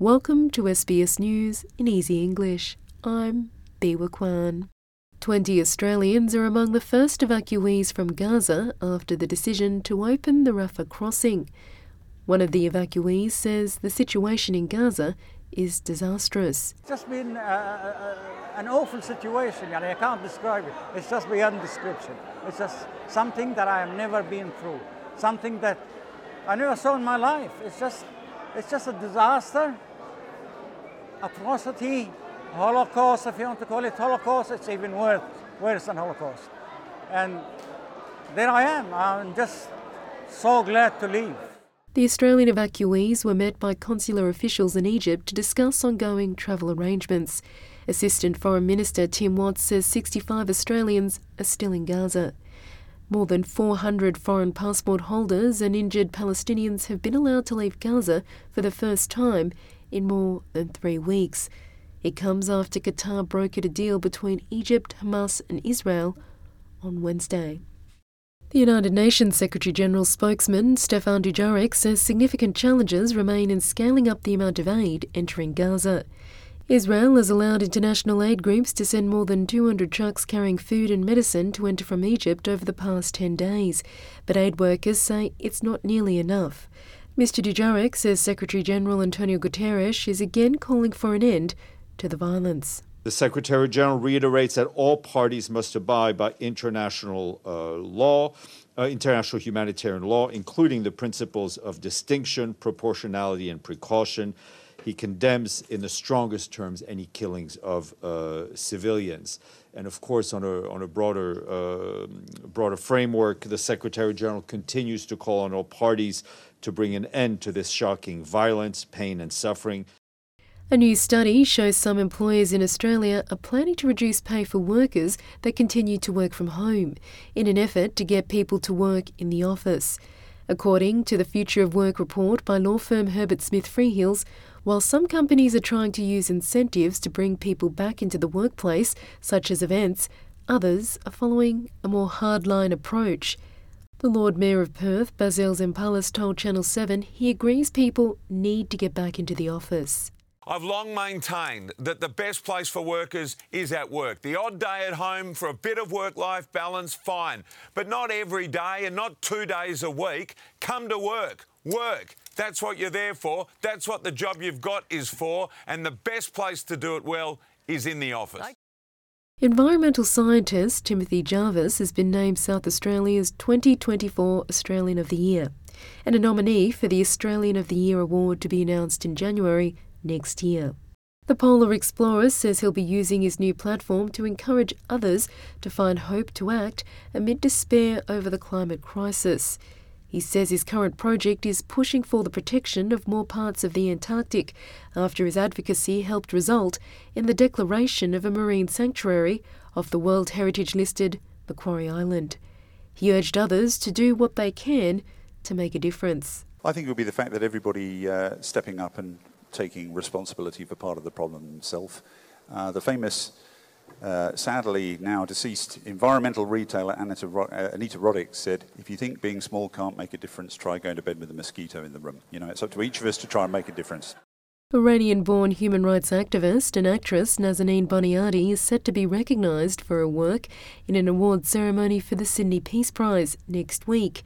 Welcome to SBS News in Easy English. I'm Biwa Kwan. 20 Australians are among the first evacuees from Gaza after the decision to open the Rafah crossing. One of the evacuees says the situation in Gaza is disastrous. It's just been uh, uh, an awful situation, and I can't describe it. It's just beyond description. It's just something that I have never been through, something that I never saw in my life. It's just, it's just a disaster, atrocity, Holocaust, if you want to call it Holocaust. It's even worse, worse than Holocaust. And there I am. I'm just so glad to leave. The Australian evacuees were met by consular officials in Egypt to discuss ongoing travel arrangements. Assistant Foreign Minister Tim Watts says 65 Australians are still in Gaza. More than 400 foreign passport holders and injured Palestinians have been allowed to leave Gaza for the first time in more than three weeks. It comes after Qatar brokered a deal between Egypt, Hamas, and Israel on Wednesday. The United Nations Secretary General spokesman Stefan Dujarric says significant challenges remain in scaling up the amount of aid entering Gaza. Israel has allowed international aid groups to send more than 200 trucks carrying food and medicine to enter from Egypt over the past 10 days, but aid workers say it's not nearly enough. Mr. Dujarric says Secretary General Antonio Guterres is again calling for an end to the violence. The Secretary General reiterates that all parties must abide by international uh, law, uh, international humanitarian law, including the principles of distinction, proportionality, and precaution. He condemns, in the strongest terms, any killings of uh, civilians. And of course, on a, on a broader, uh, broader framework, the Secretary General continues to call on all parties to bring an end to this shocking violence, pain, and suffering. A new study shows some employers in Australia are planning to reduce pay for workers that continue to work from home in an effort to get people to work in the office. According to the Future of Work report by law firm Herbert Smith Freehills, while some companies are trying to use incentives to bring people back into the workplace, such as events, others are following a more hardline approach. The Lord Mayor of Perth, Basil Zempilas, told Channel 7 he agrees people need to get back into the office. I've long maintained that the best place for workers is at work. The odd day at home for a bit of work life balance, fine. But not every day and not two days a week. Come to work. Work. That's what you're there for. That's what the job you've got is for. And the best place to do it well is in the office. Environmental scientist Timothy Jarvis has been named South Australia's 2024 Australian of the Year and a nominee for the Australian of the Year award to be announced in January next year. The Polar Explorer says he'll be using his new platform to encourage others to find hope to act amid despair over the climate crisis. He says his current project is pushing for the protection of more parts of the Antarctic after his advocacy helped result in the declaration of a marine sanctuary off the World Heritage listed Macquarie Island. He urged others to do what they can to make a difference. I think it would be the fact that everybody uh, stepping up and taking responsibility for part of the problem himself. Uh, the famous, uh, sadly now deceased environmental retailer Anita, uh, Anita Roddick said, if you think being small can't make a difference, try going to bed with a mosquito in the room. You know, it's up to each of us to try and make a difference. Iranian-born human rights activist and actress Nazanin Boniadi is set to be recognised for her work in an award ceremony for the Sydney Peace Prize next week.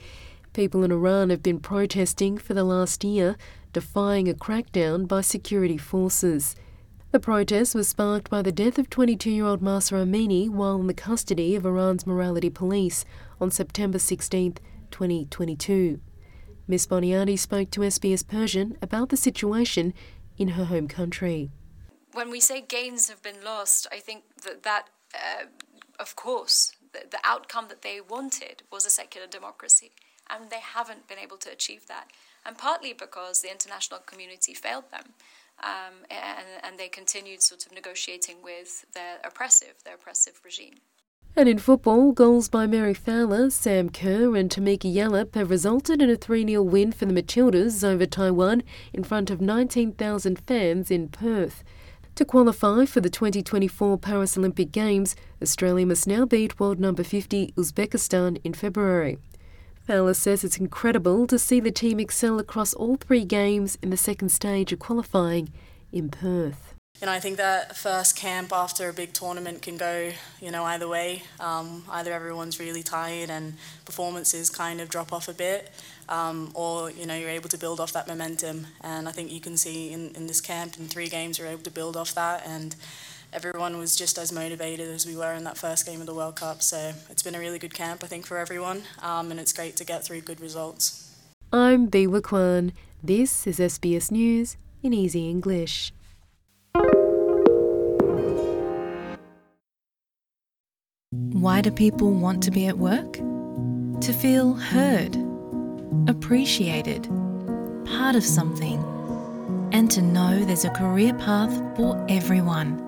People in Iran have been protesting for the last year defying a crackdown by security forces. The protest was sparked by the death of 22 year old Mahsa Amini while in the custody of Iran's morality police on September 16, 2022. Ms. Boniadi spoke to SBS Persian about the situation in her home country. When we say gains have been lost, I think that that, uh, of course, the, the outcome that they wanted was a secular democracy, and they haven't been able to achieve that and partly because the international community failed them. um, and, and they continued sort of negotiating with their oppressive, their oppressive regime. And in football, goals by Mary Fowler, Sam Kerr, and Tameka Yallop have resulted in a 3 0 win for the Matildas over Taiwan in front of 19,000 fans in Perth. To qualify for the 2024 Paris Olympic Games, Australia must now beat world number 50 Uzbekistan in February. Fowler says it's incredible to see the team excel across all three games in the second stage of qualifying in Perth. You know, I think that first camp after a big tournament can go, you know, either way. Um, either everyone's really tired and performances kind of drop off a bit, um, or you know you're able to build off that momentum. And I think you can see in, in this camp in three games you're able to build off that, and everyone was just as motivated as we were in that first game of the World Cup. So it's been a really good camp, I think, for everyone, um, and it's great to get through good results. I'm Biwa Kwan. This is SBS News in Easy English. Why do people want to be at work? To feel heard, appreciated, part of something, and to know there's a career path for everyone.